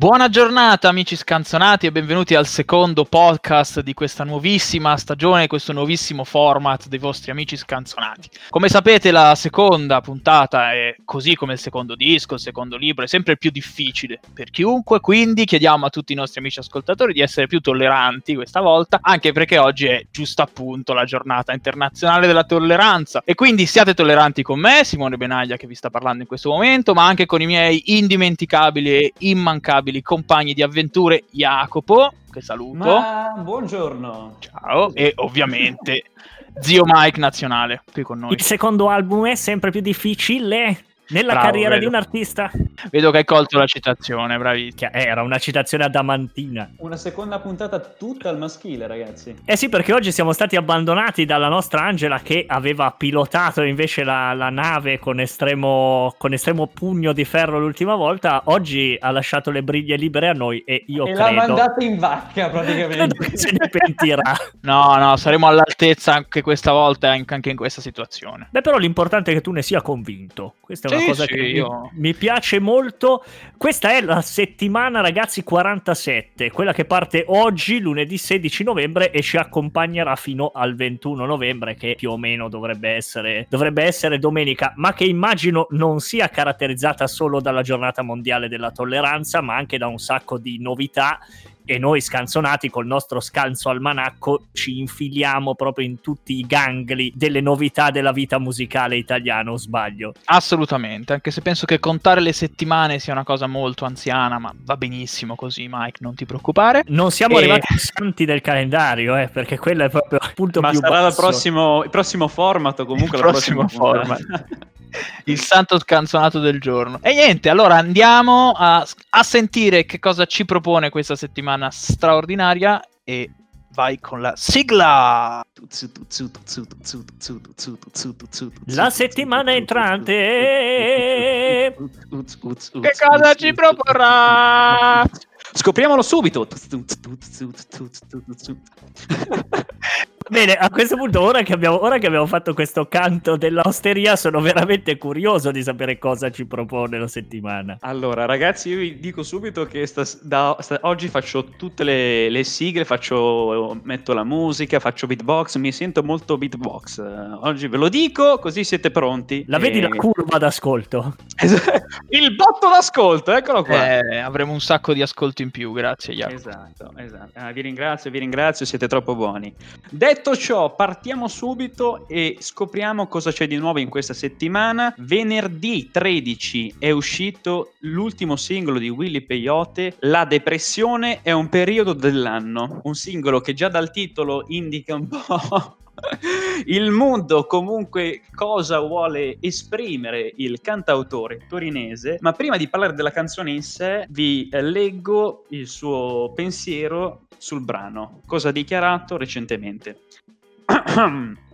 Buona giornata amici scanzonati e benvenuti al secondo podcast di questa nuovissima stagione, questo nuovissimo format dei vostri amici scanzonati. Come sapete la seconda puntata è così come il secondo disco, il secondo libro, è sempre più difficile per chiunque, quindi chiediamo a tutti i nostri amici ascoltatori di essere più tolleranti questa volta, anche perché oggi è giusto appunto la giornata internazionale della tolleranza e quindi siate tolleranti con me, Simone Benaglia che vi sta parlando in questo momento, ma anche con i miei indimenticabili e immancabili formidabili compagni di avventure Jacopo, che saluto. Ma buongiorno. Ciao, e ovviamente Zio Mike nazionale qui con noi. Il secondo album è sempre più difficile nella Bravo, carriera vedo. di un artista. Vedo che hai colto la citazione, bravissimo. Era una citazione adamantina. Una seconda puntata tutta al maschile, ragazzi. Eh sì, perché oggi siamo stati abbandonati dalla nostra Angela che aveva pilotato invece la, la nave con estremo, con estremo, pugno di ferro l'ultima volta. Oggi ha lasciato le briglie libere a noi e io e credo... l'ha mandata in vacca praticamente. credo che se ne pentirà. no, no, saremo all'altezza anche questa volta, anche in questa situazione. Beh, però l'importante è che tu ne sia convinto. Questa è una cosa sì, che io... mi, mi, piace molto. Questa è la settimana, ragazzi, 47, quella che parte oggi, lunedì 16 novembre, e ci accompagnerà fino al 21 novembre, che più o meno dovrebbe essere, dovrebbe essere domenica, ma che immagino non sia caratterizzata solo dalla giornata mondiale della tolleranza, ma anche da un sacco di novità e noi scanzonati col nostro scanso almanacco ci infiliamo proprio in tutti i gangli delle novità della vita musicale italiana, o sbaglio? Assolutamente, anche se penso che contare le settimane sia una cosa molto anziana, ma va benissimo così, Mike, non ti preoccupare. Non siamo e... arrivati ai santi del calendario, eh, perché quello è proprio il punto ma più sarà il prossimo, il prossimo format comunque il prossimo format. il santo scanzonato del giorno. E niente, allora andiamo a, a, sentire che cosa ci propone questa settimana straordinaria e vai con la sigla. La settimana entrante. Che cosa ci proporrà? Scopriamolo subito. Bene, a questo punto, ora che, abbiamo, ora che, abbiamo, fatto questo canto dell'osteria, sono veramente curioso di sapere cosa ci propone la settimana. Allora, ragazzi, io vi dico subito che sta, da, sta, oggi faccio tutte le, le, sigle, faccio, metto la musica, faccio beatbox, mi sento molto beatbox. Oggi ve lo dico, così siete pronti. La e... vedi la curva d'ascolto? Il botto d'ascolto, eccolo qua. Eh, avremo un sacco di ascolto in più, grazie Jacopo. Esatto, esatto. Ah, vi ringrazio, vi ringrazio, siete troppo buoni. Detto Detto ciò, partiamo subito e scopriamo cosa c'è di nuovo in questa settimana. Venerdì 13 è uscito l'ultimo singolo di Willy Peyote, La depressione è un periodo dell'anno. Un singolo che già dal titolo indica un po' il mondo comunque cosa vuole esprimere il cantautore torinese, ma prima di parlare della canzone in sé vi leggo il suo pensiero sul brano, cosa ha dichiarato recentemente.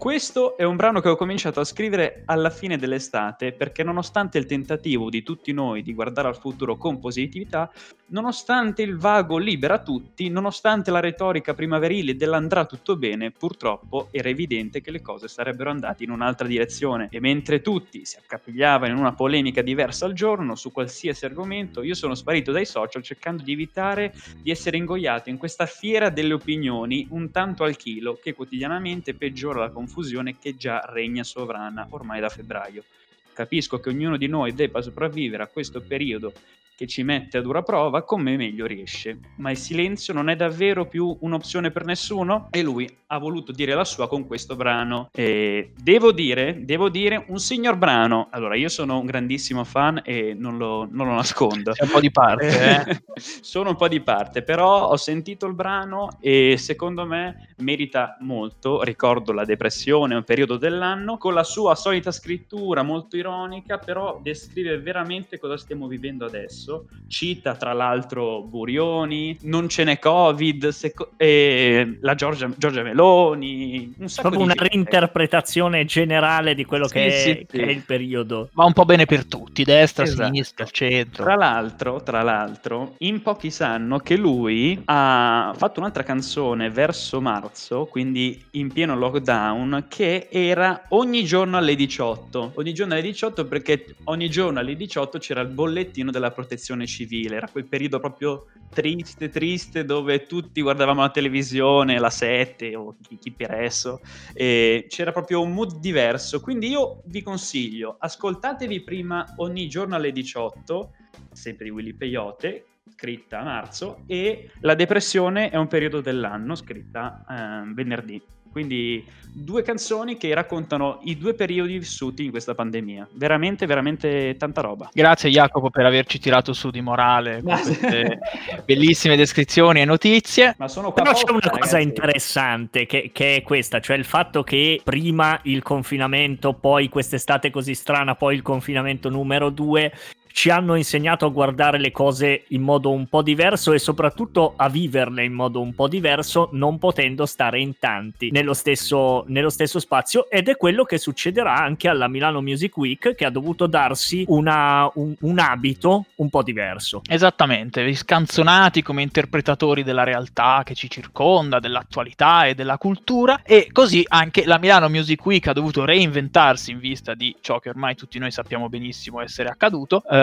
Questo è un brano che ho cominciato a scrivere alla fine dell'estate perché nonostante il tentativo di tutti noi di guardare al futuro con positività, nonostante il vago libera tutti, nonostante la retorica primaverile dell'andrà tutto bene, purtroppo era evidente che le cose sarebbero andate in un'altra direzione. E mentre tutti si accapigliavano in una polemica diversa al giorno su qualsiasi argomento, io sono sparito dai social cercando di evitare di essere ingoiato in questa fiera delle opinioni un tanto al chilo che quotidianamente peggiora la confusione confusione che già regna sovrana ormai da febbraio. Capisco che ognuno di noi debba sopravvivere a questo periodo che ci mette a dura prova come meglio riesce. Ma il silenzio non è davvero più un'opzione per nessuno? E lui ha voluto dire la sua con questo brano. E devo dire, devo dire, un signor brano. Allora, io sono un grandissimo fan e non lo, non lo nascondo. C'è un po' di parte, eh? sono un po' di parte, però ho sentito il brano e secondo me merita molto. Ricordo la depressione, un periodo dell'anno, con la sua solita scrittura molto ironica, però descrive veramente cosa stiamo vivendo adesso diverso. Cita tra l'altro Burioni, non ce n'è Covid, seco- la Giorgia, Giorgia Meloni. Un sacco Proprio una gente. reinterpretazione generale di quello Sì, che, sì, è, sì. che è il periodo. Va un po' bene per tutti, destra, Esatto. sinistra, centro. Tra l'altro, tra l'altro, in pochi sanno che lui ha fatto un'altra canzone verso marzo, quindi in pieno lockdown, che era ogni giorno alle 18. Ogni giorno alle 18 perché ogni giorno alle 18 c'era il bollettino della protezione civile. Era quel periodo proprio triste, triste, dove tutti guardavamo la televisione, la 7 o chi, chi per esso, e c'era proprio un mood diverso. Quindi io vi consiglio, ascoltatevi prima ogni giorno alle 18, sempre di Willy Peyote, scritta a marzo, e La depressione è un periodo dell'anno, scritta ehm, venerdì. Quindi due canzoni che raccontano i due periodi vissuti in questa pandemia. Veramente, veramente tanta roba. Grazie Jacopo per averci tirato su di morale con queste bellissime descrizioni e notizie. Ma sono qua Però c'è apposta, una cosa ragazzi. interessante che, che è questa, cioè il fatto che prima il confinamento, poi quest'estate così strana, poi il confinamento numero due, ci hanno insegnato a guardare le cose in modo un po' diverso e soprattutto a viverle in modo un po' diverso, non potendo stare in tanti nello stesso, nello stesso spazio. Ed è quello che succederà anche alla Milano Music Week, che ha dovuto darsi una- un, un abito un po' diverso. Esattamente, scanzonati come interpretatori della realtà che ci circonda, dell'attualità e della cultura e così anche la Milano Music Week ha dovuto reinventarsi in vista di ciò che ormai tutti noi sappiamo benissimo essere accaduto, eh,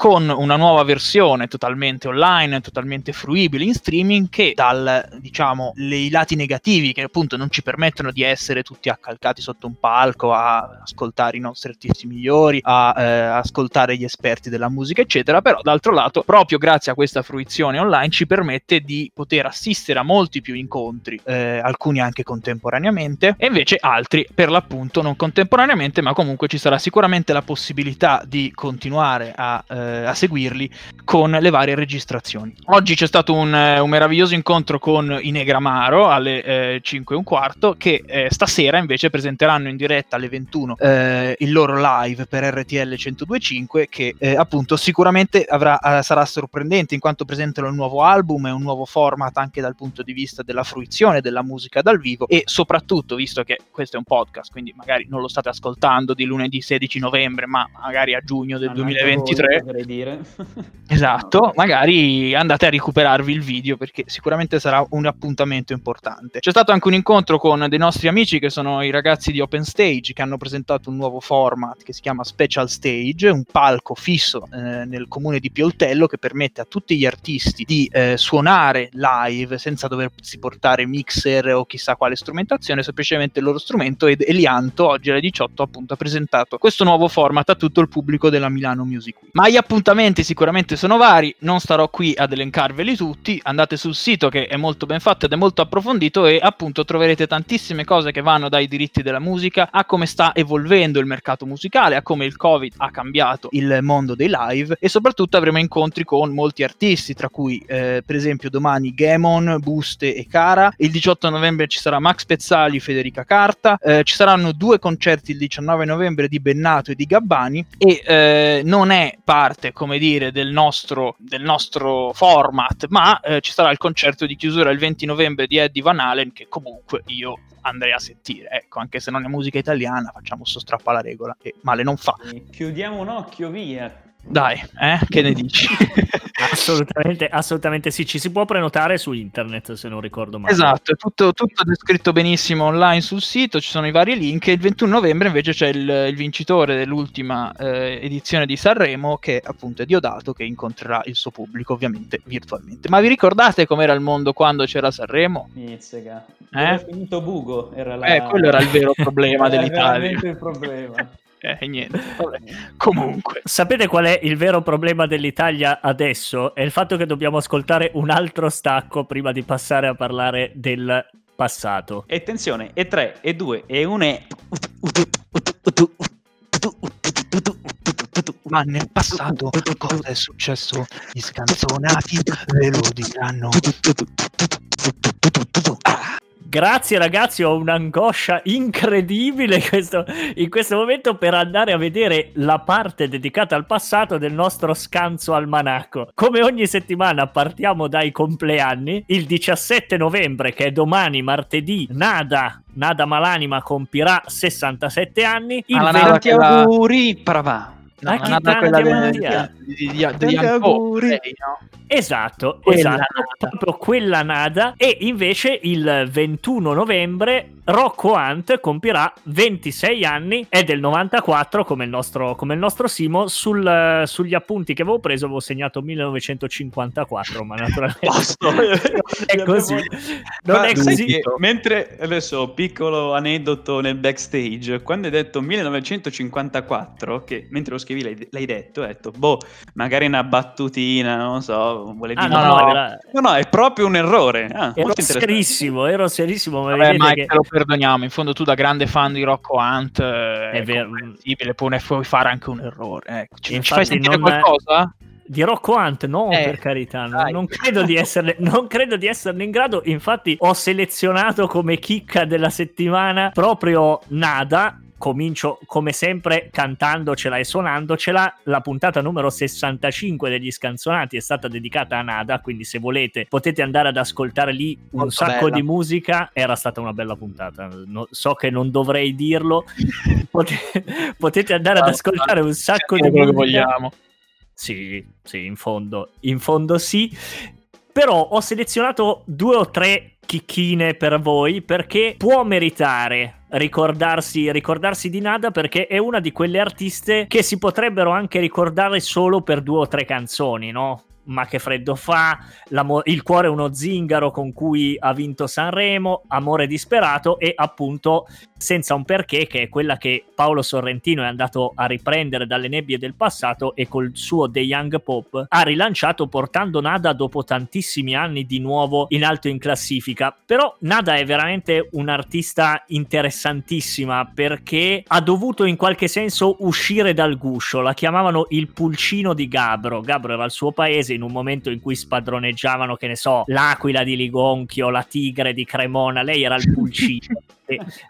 con una nuova versione totalmente online, totalmente fruibile in streaming che dal, diciamo, i lati negativi che appunto non ci permettono di essere tutti accalcati sotto un palco a ascoltare i nostri artisti migliori, a eh, ascoltare gli esperti della musica, eccetera, però d'altro lato, proprio grazie a questa fruizione online ci permette di poter assistere a molti più incontri, eh, alcuni anche contemporaneamente e invece altri per l'appunto non contemporaneamente, ma comunque ci sarà sicuramente la possibilità di continuare continuare a, eh, a, seguirli con le varie registrazioni. Oggi c'è stato un, eh, un meraviglioso incontro con Inegramaro alle eh, 5 e un quarto, che eh, stasera invece presenteranno in diretta alle 21 eh, il loro live per RTL 102.5 che eh, appunto sicuramente avrà, sarà sorprendente in quanto presentano un nuovo album e un nuovo format anche dal punto di vista della fruizione della musica dal vivo e soprattutto visto che questo è un podcast quindi magari non lo state ascoltando di lunedì 16 novembre ma magari a giugno del 2020 23. dire. esatto, magari andate a recuperarvi il video perché sicuramente sarà un appuntamento importante. C'è stato anche un incontro con dei nostri amici che sono i ragazzi di Open Stage che hanno presentato un nuovo format che si chiama Special Stage, un palco fisso eh, nel comune di Pioltello che permette a tutti gli artisti di eh, suonare live senza doversi portare mixer o chissà quale strumentazione, semplicemente il loro strumento ed Elianto oggi alle 18 appunto ha presentato questo nuovo format a tutto il pubblico della Milano Music Week. Ma gli appuntamenti sicuramente sono vari, non starò qui ad elencarveli tutti, andate sul sito che è molto ben fatto ed è molto approfondito e appunto troverete tantissime cose che vanno dai diritti della musica a come sta evolvendo il mercato musicale, a come il Covid ha cambiato il mondo dei live e soprattutto avremo incontri con molti artisti, tra cui eh, per esempio domani Gamon, Buste e Cara, il 18 novembre ci sarà Max Pezzali, Federica Carta, eh, ci saranno due concerti il 19 novembre di Bennato e di Gabbani e eh, non è parte, come dire, del nostro, del nostro format, ma eh, ci sarà il concerto di chiusura il 20 novembre di Eddie Van Halen che comunque io andrei a sentire, ecco, anche se non è musica italiana, facciamo sto strappo alla regola e male non fa. Chiudiamo un occhio, via. Dai, eh? Che ne dici? Assolutamente, assolutamente sì, ci si può prenotare su internet se non ricordo male. Esatto, è tutto, tutto descritto benissimo online sul sito, ci sono i vari link e il 21 novembre invece c'è il, il vincitore dell'ultima eh, edizione di Sanremo che appunto è Diodato che incontrerà il suo pubblico ovviamente virtualmente. Ma vi ricordate com'era il mondo quando c'era Sanremo? Mizzega. Eh? È finito Bugo? Era la... Eh, quello era il vero problema Era dell'Italia. veramente il problema. Eh, niente, vabbè. Comunque. Sapete qual è il vero problema dell'Italia adesso? È il fatto che dobbiamo ascoltare un altro stacco prima di passare a parlare del passato. E attenzione, e 3, e 2, e 1 e... Ma nel passato cosa è successo? Gli scanzonati ve lo diranno. Grazie ragazzi, ho un'angoscia incredibile in questo, in questo, momento per andare a vedere la parte dedicata al passato del nostro scanso almanacco. Come ogni settimana partiamo dai compleanni. Il 17 novembre, che è domani, martedì, Nada, Nada Malanima compirà 67 anni. Il Alla 20... auguri, pravà. No, ha quella di, di, di, di, di auguri. Esatto, quella esatto, nada. proprio quella nada. E invece il 21 novembre Rocco Hunt compirà 26 anni, è del 94 come il nostro, come il nostro Simo. Sul, sugli appunti che avevo preso avevo segnato 1954, ma naturalmente è così. Non ma è così. mentre adesso piccolo aneddoto nel backstage, quando hai detto 1954, che mentre lo scrivi l'hai, l'hai detto, ho detto, boh, magari una battutina, non so, vuole ah, dire... Ah, no, no, era... no, no, è proprio un errore. Ah, ero serissimo, ero serissimo, ma Vabbè, Mike, che... te lo perdoniamo, in fondo tu da grande fan di Rocco Hunt eh, è, è vero. puoi fare anche un errore. Ecco, ci, ci fai sentire non... qualcosa? di Rocco Hunt, no, eh, per carità, no, non, credo esserne, non, credo di esserne, in grado. Infatti, ho selezionato come chicca della settimana proprio Nada, comincio come sempre cantandocela e suonandocela. La puntata numero 65 degli scanzonati è stata dedicata a Nada, quindi se volete potete andare ad ascoltare lì un Molto sacco bella. di musica. Era stata una bella puntata, no, so che non dovrei dirlo. potete, potete andare ad ascoltare un sacco di musica. Che vogliamo. Sì, sì, in fondo, in fondo sì. Però ho selezionato due o tre chicchine per voi perché può meritare ricordarsi, ricordarsi di Nada perché è una di quelle artiste che si potrebbero anche ricordare solo per due o tre canzoni, no? Ma che freddo fa, il cuore è uno zingaro con cui ha vinto Sanremo, Amore disperato e appunto senza un perché, che è quella che Paolo Sorrentino è andato a riprendere dalle nebbie del passato e col suo The Young Pop ha rilanciato portando Nada dopo tantissimi anni di nuovo in alto in classifica. Però Nada è veramente un'artista interessantissima perché ha dovuto in qualche senso uscire dal guscio, la chiamavano il pulcino di Gabro. Gabro era il suo paese in un momento in cui spadroneggiavano, che ne so, l'aquila di Ligonchio, la tigre di Cremona, lei era il pulcino.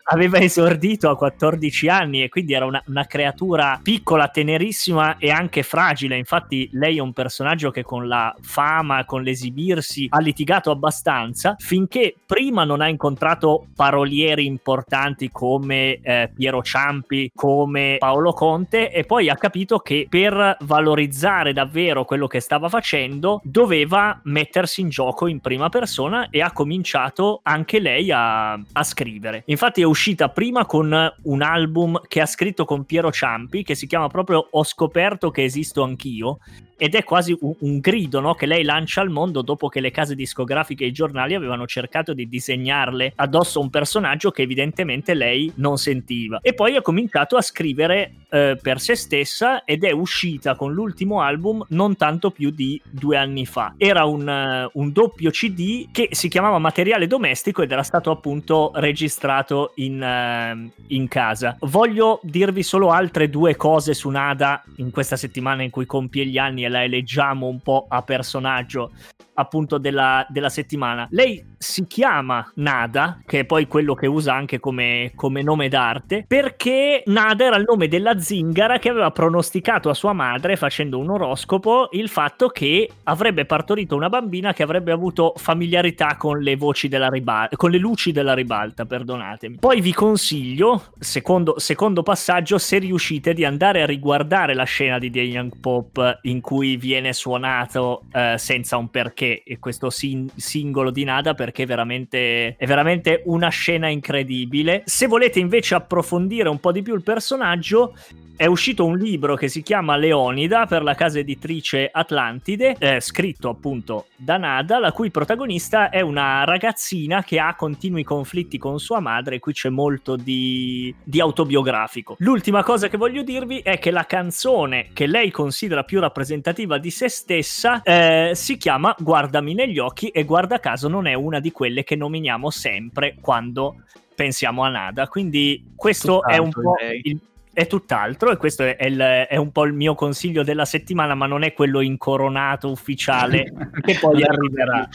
aveva esordito a 14 anni e quindi era una, una, creatura piccola, tenerissima e anche fragile. Infatti, lei è un personaggio che con la fama, con l'esibirsi, ha litigato abbastanza finché prima non ha incontrato parolieri importanti come eh, Piero Ciampi, come Paolo Conte, e poi ha capito che per valorizzare davvero quello che stava facendo doveva mettersi in gioco in prima persona e ha cominciato anche lei a, a scrivere. Infatti è uscita prima con un album che ha scritto con Piero Ciampi che si chiama proprio Ho scoperto che esisto anch'io ed è quasi un, un grido no? che lei lancia al mondo dopo che le case discografiche e i giornali avevano cercato di disegnarle addosso un personaggio che evidentemente lei non sentiva. E poi ha cominciato a scrivere eh, per se stessa ed è uscita con l'ultimo album non tanto più di due anni fa. Era un, uh, un doppio CD che si chiamava Materiale Domestico ed era stato appunto registrato in, uh, in casa. Voglio dirvi solo altre due cose su Nada in questa settimana in cui compie gli anni la eleggiamo un po' a personaggio appunto della, della, settimana. Lei si chiama Nada, che è poi quello che usa anche come, come, nome d'arte, perché Nada era il nome della zingara che aveva pronosticato a sua madre, facendo un oroscopo, il fatto che avrebbe partorito una bambina che avrebbe avuto familiarità con le voci della ribalta, con le luci della ribalta, perdonatemi. Poi vi consiglio, secondo, secondo passaggio, se riuscite di andare a riguardare la scena di The Young Pop in cui viene suonato eh, senza un perché questo sin- singolo di Nada perché veramente, è veramente una scena incredibile. Se volete invece approfondire un po' di più il personaggio, è uscito un libro che si chiama Leonida per la casa editrice Atlantide, eh, scritto appunto da Nada, la cui protagonista è una ragazzina che ha continui conflitti con sua madre, e qui c'è molto di, di autobiografico. L'ultima cosa che voglio dirvi è che la canzone che lei considera più rappresentativa di se stessa eh, si chiama Guardami negli occhi e guarda caso non è una di quelle che nominiamo sempre quando pensiamo a Nada. Quindi questo Tutto è un po' il, è tutt'altro e questo è, il, è, un po' il mio consiglio della settimana, ma non è quello incoronato ufficiale che poi arriverà.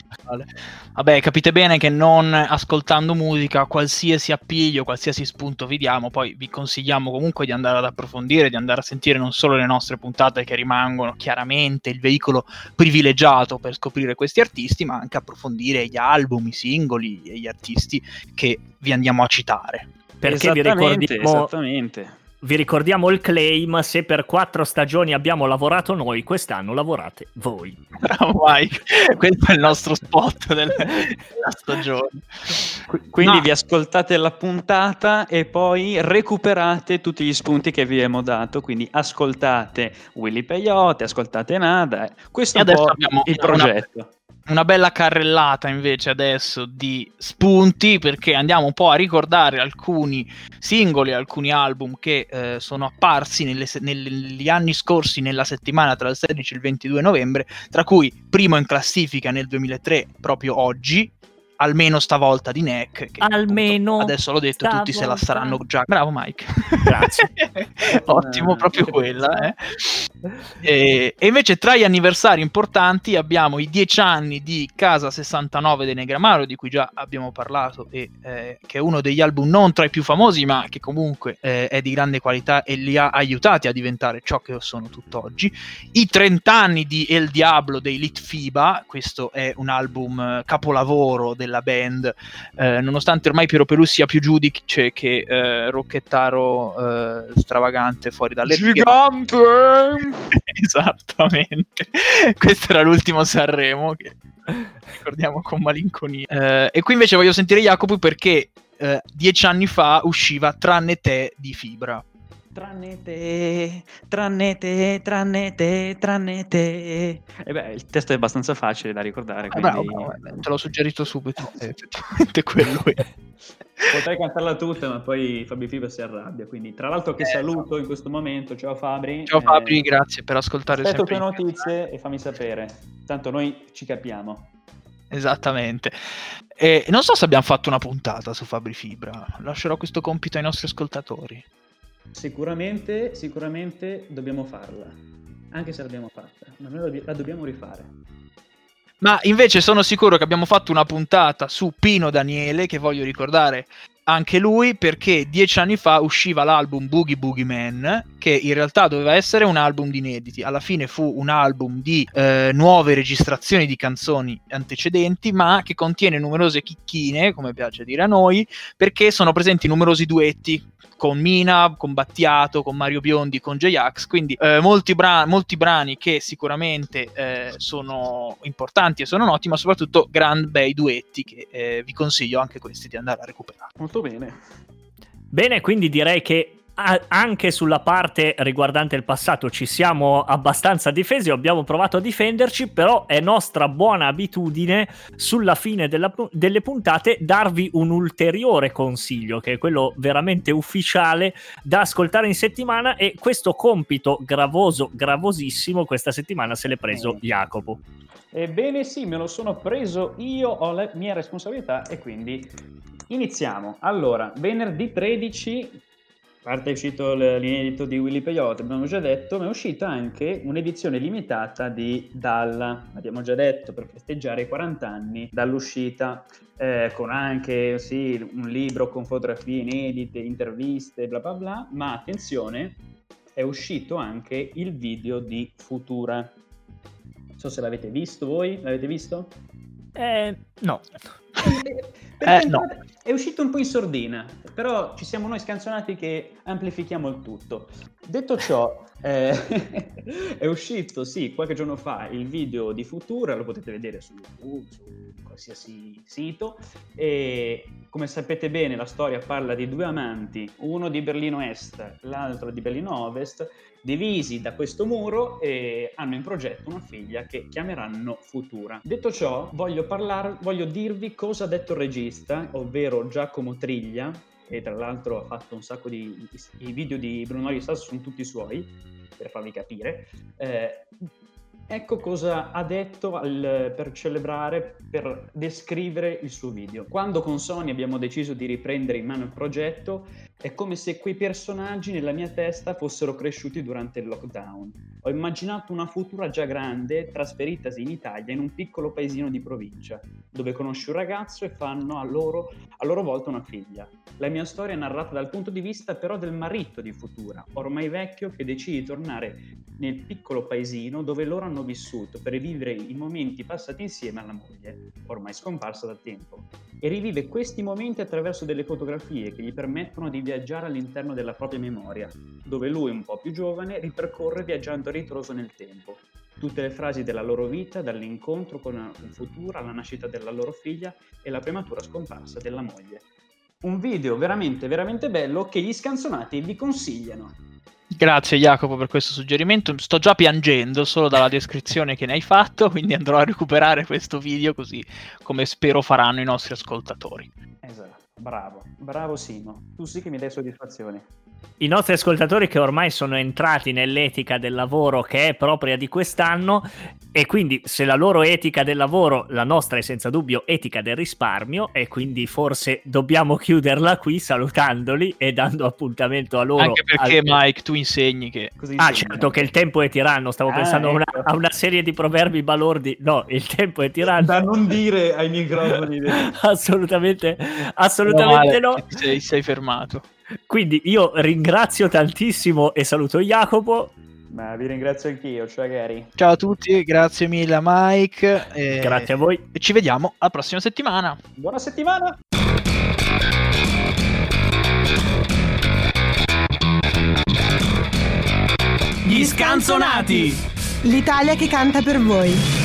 Vabbè, capite bene che non ascoltando musica, qualsiasi appiglio, qualsiasi spunto vi diamo, poi vi consigliamo comunque di andare ad approfondire, di andare a sentire non solo le nostre puntate che rimangono chiaramente il veicolo privilegiato per scoprire questi artisti, ma anche approfondire gli album, i singoli e gli artisti che vi andiamo a citare. Perché vi ricordiamo, esattamente vi ricordiamo il claim, se per quattro stagioni abbiamo lavorato noi, quest'anno lavorate voi. Bravo Mike, questo è il nostro spot del, della stagione. Quindi no. vi ascoltate la puntata e poi recuperate tutti gli spunti che vi abbiamo dato, quindi ascoltate Willy Peyote, ascoltate Nada, questo è un po' il progetto. Una una bella carrellata invece adesso di spunti perché andiamo un po' a ricordare alcuni singoli, alcuni album che eh, sono apparsi nelle, negli anni scorsi nella settimana tra il 16 e il 22 novembre, tra cui primo in classifica nel 2003 proprio oggi, almeno stavolta di Neck. Che, almeno. Appunto, adesso l'ho detto, tutti se la saranno già. Bravo Mike. Grazie. Ottimo, eh, proprio quella. Eh. E, e, invece tra gli anniversari importanti abbiamo i dieci anni di Casa 69 dei Negramaro, di cui già abbiamo parlato, e eh, che è uno degli album non tra i più famosi, ma che comunque eh, è di grande qualità e li ha aiutati a diventare ciò che sono tutt'oggi. I 30 anni di El Diablo dei Lit FIBA, questo è un album eh, capolavoro del della band, eh, nonostante ormai Piero Pelù sia più giudice che eh, rocchettaro eh, stravagante fuori dalle Gigante! Esattamente. Questo era l'ultimo Sanremo che ricordiamo con malinconia. Eh, e qui invece voglio sentire Jacopo perché eh, dieci anni fa usciva Tranne te di Fibra. Tranne te, tranne te, tranne te, tranne te. E beh, il testo è abbastanza facile da ricordare. Ah, quindi... bravo, bravo, te l'ho suggerito subito. È effettivamente quello è. Potrei cantarla tutta, ma poi Fabri Fiba si arrabbia. Quindi, tra l'altro, che eh, saluto in questo momento. Ciao Fabri. Ciao Fabri, eh, grazie per ascoltare aspetto tue notizie e fammi sapere. Tanto noi ci capiamo. Esattamente. E non so se abbiamo fatto una puntata su Fabri Fibra. Lascerò questo compito ai nostri ascoltatori. Sicuramente, sicuramente dobbiamo farla, anche se l'abbiamo fatta, ma noi la dobbiamo rifare. Ma invece sono sicuro che abbiamo fatto una puntata su Pino Daniele, che voglio ricordare anche lui perché dieci anni fa usciva l'album Boogie Boogie Man che in realtà doveva essere un album di inediti alla fine fu un album di eh, nuove registrazioni di canzoni antecedenti ma che contiene numerose chicchine come piace dire a noi perché sono presenti numerosi duetti con Mina, con Battiato, con Mario Biondi, con J-Ax, quindi eh, molti, bra- molti, brani che sicuramente eh, sono importanti e sono noti, ma soprattutto gran bei duetti che eh, vi consiglio anche questi di andare a recuperare. Molto bene. Bene, quindi direi che anche sulla parte riguardante il passato ci siamo abbastanza difesi, abbiamo provato a difenderci, però è nostra buona abitudine sulla fine della, delle puntate darvi un ulteriore consiglio, che è quello veramente ufficiale da ascoltare in settimana e questo compito gravoso, gravosissimo, questa settimana se l'è preso mm. Jacopo. Ebbene sì, me lo sono preso io, ho la mia responsabilità e quindi iniziamo. Allora, venerdì 13 parte è uscito l'inedito di Willy Peyote, abbiamo già detto, ma è uscita anche un'edizione limitata di Dalla, abbiamo già detto, per festeggiare i 40 anni dall'uscita, eh, con anche sì, un libro con fotografie inedite, interviste, bla bla bla, ma attenzione, è uscito anche il video di Futura. Non so se l'avete visto voi, l'avete visto? Eh, no. Eh, no. È uscito un po' in sordina, però ci siamo noi scanzonati che amplifichiamo il tutto. Detto ciò, eh, è uscito, sì, qualche giorno fa il video di Futura, lo potete vedere su YouTube, su qualsiasi sito, e come sapete bene la storia parla di due amanti, uno di Berlino Est, l'altro di Berlino Ovest, divisi da questo muro e hanno in progetto una figlia che chiameranno Futura. Detto ciò, voglio, parlar, voglio dirvi cosa ha detto il regista, ovvero Giacomo Triglia, che tra l'altro ha fatto un sacco di... i video di Bruno Sasso sono tutti suoi, per farvi capire. Eh, Ecco cosa ha detto al, per celebrare, per descrivere il suo video. Quando con Sony abbiamo deciso di riprendere in mano il progetto, è come se quei personaggi nella mia testa fossero cresciuti durante il lockdown. Ho immaginato una futura già grande, trasferitasi in Italia in un piccolo paesino di provincia, dove conosce un ragazzo e fanno a loro, a loro volta una figlia. La mia storia è narrata dal punto di vista però del marito di Futura, ormai vecchio, che decide di tornare nel piccolo paesino dove loro hanno vissuto per rivivere i momenti passati insieme alla moglie, ormai scomparsa da tempo, e rivive questi momenti attraverso delle fotografie che gli permettono di viaggiare all'interno della propria memoria, dove lui, un po' più giovane, ripercorre viaggiando a ritroso nel tempo. Tutte le frasi della loro vita, dall'incontro con il futuro alla nascita della loro figlia e la prematura scomparsa della moglie. Un video veramente, veramente bello che gli scanzonati vi consigliano. Grazie Jacopo per questo suggerimento. Sto già piangendo solo dalla descrizione che ne hai fatto, quindi andrò a recuperare questo video così come spero faranno i nostri ascoltatori. Esatto, bravo, bravo Simo. Tu sì che mi dai soddisfazione i nostri ascoltatori che ormai sono entrati nell'etica del lavoro che è propria di quest'anno e quindi se la loro etica del lavoro, la nostra è senza dubbio etica del risparmio e quindi forse dobbiamo chiuderla qui salutandoli e dando appuntamento a loro. Anche perché al... Mike tu insegni che... Così ah certo che il tempo è tiranno, stavo ah, pensando ecco. a, una, ecco. a una serie di proverbi balordi, no il tempo è tiranno. Da non dire ai microfoni. assolutamente, assolutamente no. no. Sei, sei fermato. Quindi io ringrazio tantissimo e saluto Jacopo. Ma vi ringrazio anch'io, ciao Gary. Ciao a tutti, grazie mille a Mike. E... Grazie a voi. E ci vediamo la prossima settimana. Buona settimana. Gli scanzonati. L'Italia che canta per voi.